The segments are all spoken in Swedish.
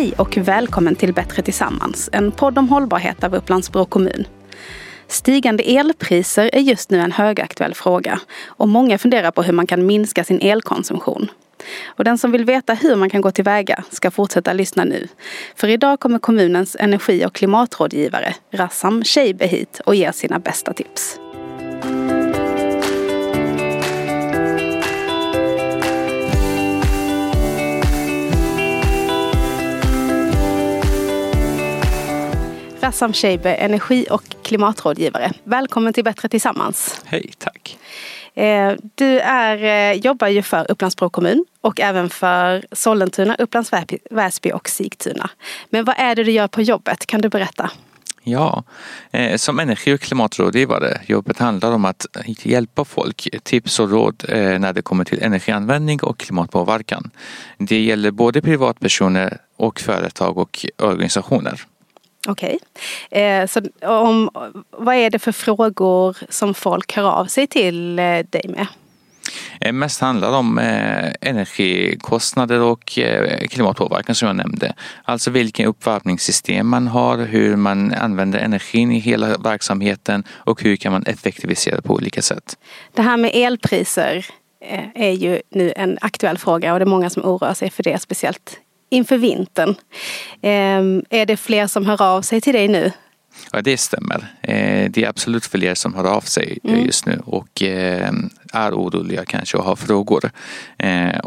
Hej och välkommen till Bättre Tillsammans, en podd om hållbarhet av Upplands-Bro kommun. Stigande elpriser är just nu en högaktuell fråga och många funderar på hur man kan minska sin elkonsumtion. Och den som vill veta hur man kan gå tillväga ska fortsätta lyssna nu. För idag kommer kommunens energi och klimatrådgivare Rassam Sheibe hit och ger sina bästa tips. Rassam Sheibe, energi och klimatrådgivare. Välkommen till Bättre Tillsammans. Hej, tack. Eh, du är, eh, jobbar ju för Upplands-Bro kommun och även för Sollentuna, Upplands Väsby och Sigtuna. Men vad är det du gör på jobbet? Kan du berätta? Ja, eh, som energi och klimatrådgivare, jobbet handlar om att hjälpa folk, tips och råd när det kommer till energianvändning och klimatpåverkan. Det gäller både privatpersoner och företag och organisationer. Okej. Okay. så om, vad är det för frågor som folk hör av sig till dig med? Eh, mest handlar om eh, energikostnader och eh, klimatpåverkan som jag nämnde. Alltså vilken uppvärmningssystem man har, hur man använder energin i hela verksamheten och hur kan man effektivisera på olika sätt. Det här med elpriser är ju nu en aktuell fråga och det är många som oroar sig för det, speciellt inför vintern. Är det fler som hör av sig till dig nu Ja, det stämmer. Eh, det är absolut fler som hör av sig eh, mm. just nu och eh, är oroliga kanske och har frågor.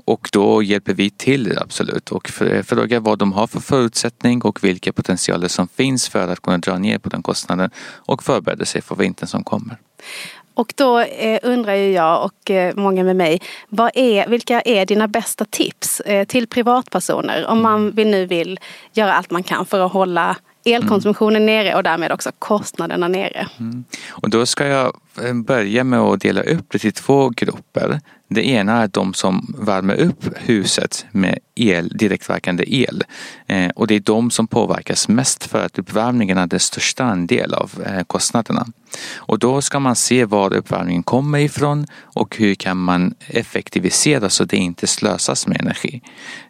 Och då hjälper vi till absolut och frågar vad de har för förutsättning och vilka potentialer som finns för att kunna dra ner på den kostnaden och förbereda sig för vintern som kommer. Och då undrar ju jag och många med mig, vad är, vilka är dina bästa tips till privatpersoner om man vill, nu vill göra allt man kan för att hålla elkonsumtionen mm. nere och därmed också kostnaderna nere. Mm. Och då ska jag eh, börja med att dela upp det till två grupper. Det ena är de som värmer upp huset med el, direktverkande el. Eh, och det är de som påverkas mest för att uppvärmningen är den största andel av eh, kostnaderna. Och då ska man se var uppvärmningen kommer ifrån och hur kan man effektivisera så det inte slösas med energi.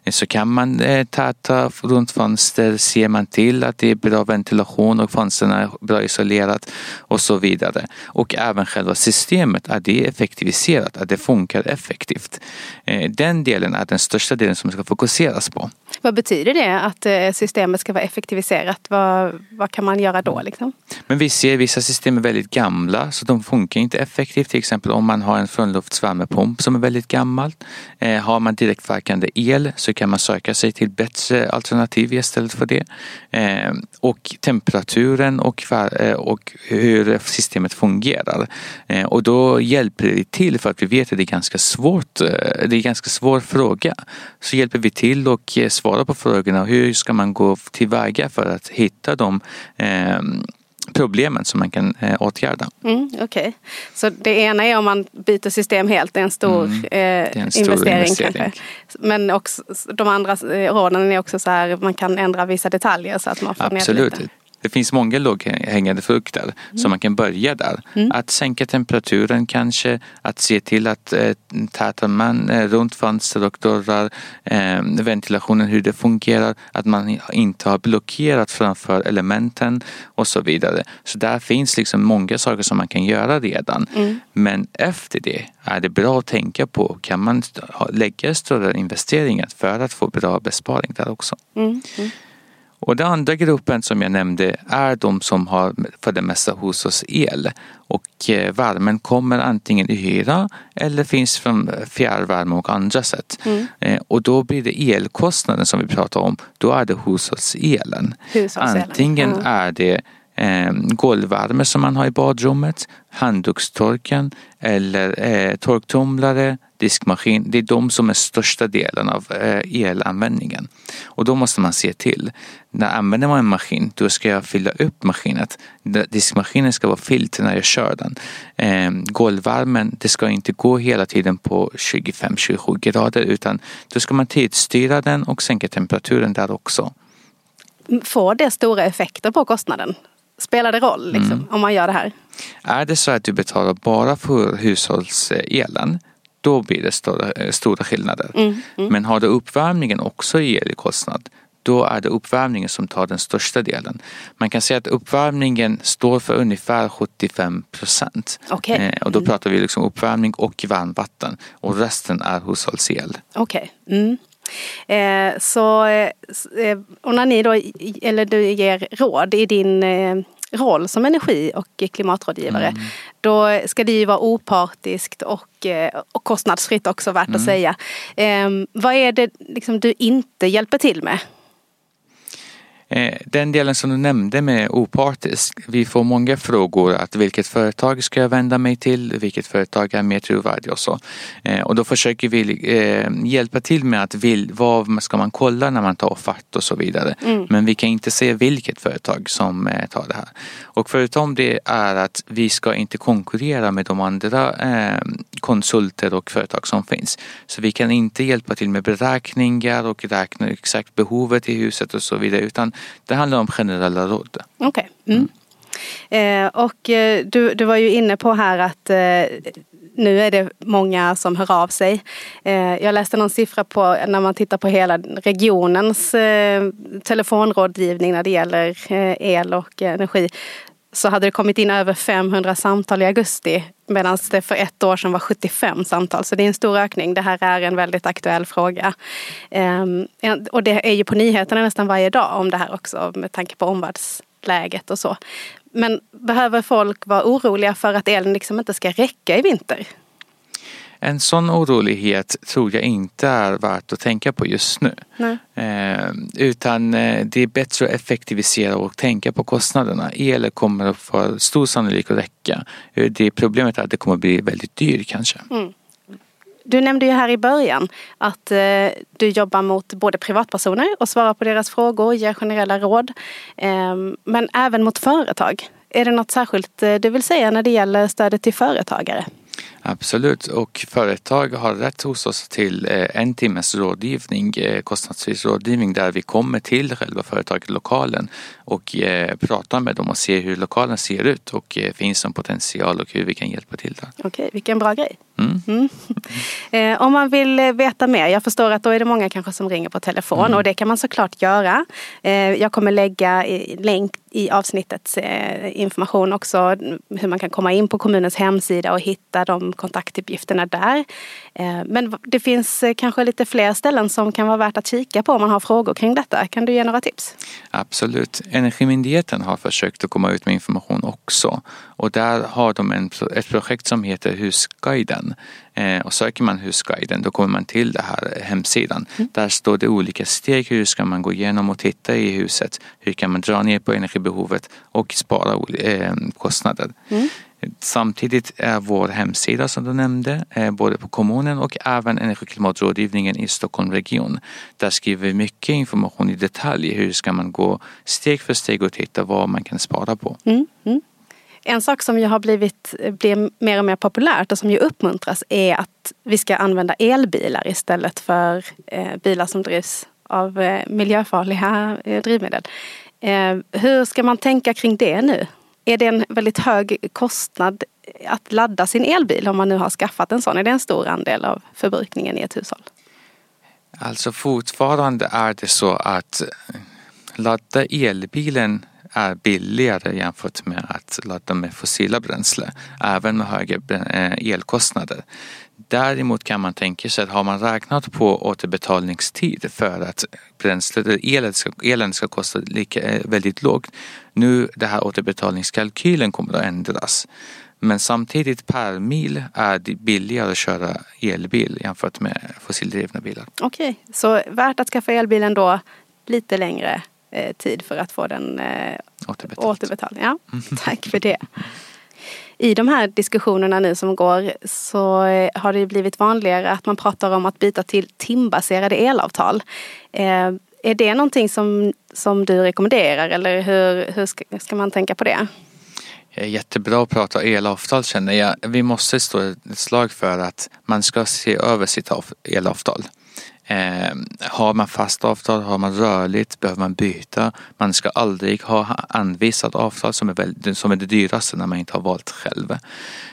Eh, så kan man eh, täta runt fönster, ser man till att det är bra ventilation och fönstren är bra isolerat och så vidare. Och även själva systemet, är det effektiviserat, att det funkar effektivt. Eh, den delen är den största delen som ska fokuseras på. Vad betyder det att eh, systemet ska vara effektiviserat? Vad, vad kan man göra då? Liksom? Men vi ser vissa system är väldigt gamla så de funkar inte effektivt. Till exempel om man har en frånluftsvärmepump som är väldigt gammal. Eh, har man direktverkande el så kan man söka sig till bättre alternativ istället för det. Eh, och temperaturen och, och hur systemet fungerar. Och då hjälper det till för att vi vet att det är ganska svårt. Det är en ganska svår fråga. Så hjälper vi till och svara på frågorna. Hur ska man gå tillväga för att hitta de eh, problemen som man kan eh, åtgärda. Mm, Okej, okay. så det ena är om man byter system helt, det är en stor, mm, är en eh, stor investering, investering, kanske. Men också, de andra eh, råden är också så här, man kan ändra vissa detaljer så att man får Absolut. ner lite. Det finns många låghängande frukter mm. så man kan börja där. Mm. Att sänka temperaturen kanske, att se till att eh, täta man eh, runt fönster och dörrar, eh, ventilationen, hur det fungerar, att man inte har blockerat framför elementen och så vidare. Så där finns liksom många saker som man kan göra redan. Mm. Men efter det är det bra att tänka på, kan man lägga större investeringar för att få bra besparing där också. Mm. Och den andra gruppen som jag nämnde är de som har för det mesta hushållsel och eh, värmen kommer antingen i hyra eller finns från fjärrvärme och andra sätt. Mm. Eh, och då blir det elkostnaden som vi pratar om, då är det hushållselen. hushållselen. Antingen mm. är det eh, golvvärme som man har i badrummet, handdukstorken eller eh, torktumlare, diskmaskin. Det är de som är största delen av eh, elanvändningen. Och då måste man se till. När använder man en maskin, då ska jag fylla upp maskinen. Diskmaskinen ska vara fylld när jag kör den. Eh, golvvärmen, det ska inte gå hela tiden på 25-27 grader utan då ska man tidsstyra den och sänka temperaturen där också. Får det stora effekter på kostnaden? Spelar det roll liksom, mm. om man gör det här? Är det så att du betalar bara för hushållselen då blir det stora, stora skillnader. Mm, mm. Men har du uppvärmningen också i elkostnad då är det uppvärmningen som tar den största delen. Man kan säga att uppvärmningen står för ungefär 75 procent. Okay. Eh, och då mm. pratar vi liksom uppvärmning och varmvatten och resten är hushållsel. Okej. Okay. Mm. Eh, så, eh, eh, och när ni då, eller du ger råd i din eh, roll som energi och klimatrådgivare. Mm. Då ska det ju vara opartiskt och, eh, och kostnadsfritt också värt mm. att säga. Eh, vad är det liksom du inte hjälper till med? Eh, den delen som du nämnde med opartisk. Vi får många frågor att vilket företag ska jag vända mig till? Vilket företag är mer trovärdigt och så. Eh, och då försöker vi eh, hjälpa till med att vill, vad ska man kolla när man tar offert och så vidare. Mm. Men vi kan inte se vilket företag som tar det här. Och förutom det är att vi ska inte konkurrera med de andra konsulter och företag som finns. Så vi kan inte hjälpa till med beräkningar och räkna exakt behovet i huset och så vidare utan det handlar om generella råd. Okej. Okay. Mm. Mm. Eh, och eh, du, du var ju inne på här att eh, nu är det många som hör av sig. Eh, jag läste någon siffra på när man tittar på hela regionens eh, telefonrådgivning när det gäller eh, el och energi så hade det kommit in över 500 samtal i augusti medan det för ett år sedan var 75 samtal. Så det är en stor ökning. Det här är en väldigt aktuell fråga. Ehm, och det är ju på nyheterna nästan varje dag om det här också med tanke på omvärldsläget och så. Men behöver folk vara oroliga för att elen liksom inte ska räcka i vinter? En sån orolighet tror jag inte är värt att tänka på just nu. Eh, utan eh, det är bättre att effektivisera och tänka på kostnaderna. El kommer att få stor sannolikhet att räcka. Eh, det problemet är att det kommer att bli väldigt dyrt kanske. Mm. Du nämnde ju här i början att eh, du jobbar mot både privatpersoner och svarar på deras frågor och ger generella råd. Eh, men även mot företag. Är det något särskilt eh, du vill säga när det gäller stödet till företagare? Absolut och företag har rätt hos oss till eh, en timmes rådgivning, eh, kostnadsfri rådgivning där vi kommer till själva företaget, lokalen och eh, pratar med dem och ser hur lokalen ser ut och finns som potential och hur vi kan hjälpa till där. Okej, vilken bra grej. Mm. Mm. Om man vill veta mer, jag förstår att då är det många kanske som ringer på telefon mm. och det kan man såklart göra. Jag kommer lägga länk i avsnittets information också hur man kan komma in på kommunens hemsida och hitta de kontaktuppgifterna där. Eh, men det finns eh, kanske lite fler ställen som kan vara värt att kika på om man har frågor kring detta. Kan du ge några tips? Absolut. Energimyndigheten har försökt att komma ut med information också och där har de en, ett projekt som heter Husguiden eh, och söker man Husguiden då kommer man till den här hemsidan. Mm. Där står det olika steg. Hur ska man gå igenom och titta i huset? Hur kan man dra ner på energibehovet och spara kostnader? Mm. Samtidigt är vår hemsida som du nämnde eh, både på kommunen och även energi och klimatrådgivningen i Stockholm region. Där skriver vi mycket information i detalj. Hur ska man gå steg för steg och titta vad man kan spara på. Mm, mm. En sak som ju har blivit eh, blir mer och mer populärt och som ju uppmuntras är att vi ska använda elbilar istället för eh, bilar som drivs av eh, miljöfarliga eh, drivmedel. Eh, hur ska man tänka kring det nu? Är det en väldigt hög kostnad att ladda sin elbil om man nu har skaffat en sån? Är det en stor andel av förbrukningen i ett hushåll? Alltså fortfarande är det så att ladda elbilen är billigare jämfört med att ladda med fossila bränsle, även med högre eh, elkostnader. Däremot kan man tänka sig att har man räknat på återbetalningstid för att bränslet, elen, ska, elen ska kosta lika, eh, väldigt lågt. Nu den här återbetalningskalkylen kommer att ändras. Men samtidigt per mil är det billigare att köra elbil jämfört med fossildrivna bilar. Okej, okay. så värt att skaffa elbilen då lite längre tid för att få den eh, återbetald. Ja, tack för det. I de här diskussionerna nu som går så eh, har det blivit vanligare att man pratar om att byta till timbaserade elavtal. Eh, är det någonting som, som du rekommenderar eller hur, hur ska, ska man tänka på det? Jättebra att prata elavtal känner jag. Vi måste stå ett slag för att man ska se över sitt elavtal. Eh, har man fast avtal, har man rörligt, behöver man byta. Man ska aldrig ha anvisat avtal som är, väl, som är det dyraste när man inte har valt själv.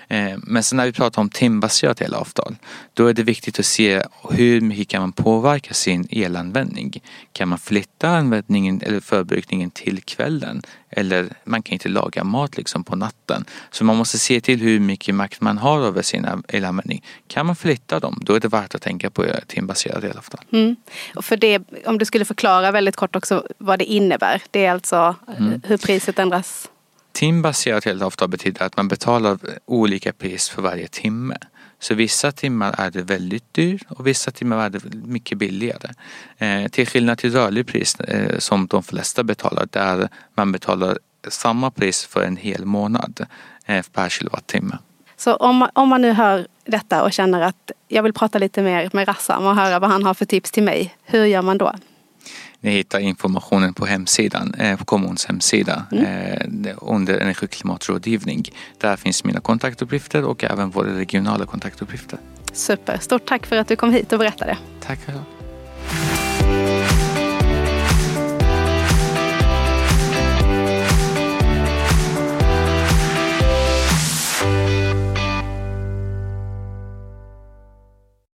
Eh, men sen när vi pratar om timbaserat elavtal, då är det viktigt att se hur mycket kan man påverka sin elanvändning. Kan man flytta användningen eller förbrukningen till kvällen? Eller man kan inte laga mat liksom på natten. Så man måste se till hur mycket makt man har över sin elanvändning. Kan man flytta dem, då är det värt att tänka på timbaserade elavtal. Mm. Och för det, om du skulle förklara väldigt kort också vad det innebär. Det är alltså mm. hur priset ändras? Timbaserat elavtal betyder att man betalar olika pris för varje timme. Så vissa timmar är det väldigt dyrt och vissa timmar är det mycket billigare. Eh, till skillnad till rörlig pris eh, som de flesta betalar där man betalar samma pris för en hel månad eh, per kilowattimme. Så om om man nu hör detta och känner att jag vill prata lite mer med Rassam och höra vad han har för tips till mig. Hur gör man då? Ni hittar informationen på hemsidan, eh, på kommunens hemsida mm. eh, under energi och klimatrådgivning. Där finns mina kontaktuppgifter och även våra regionala kontaktuppgifter. Super, stort tack för att du kom hit och berättade. Tack.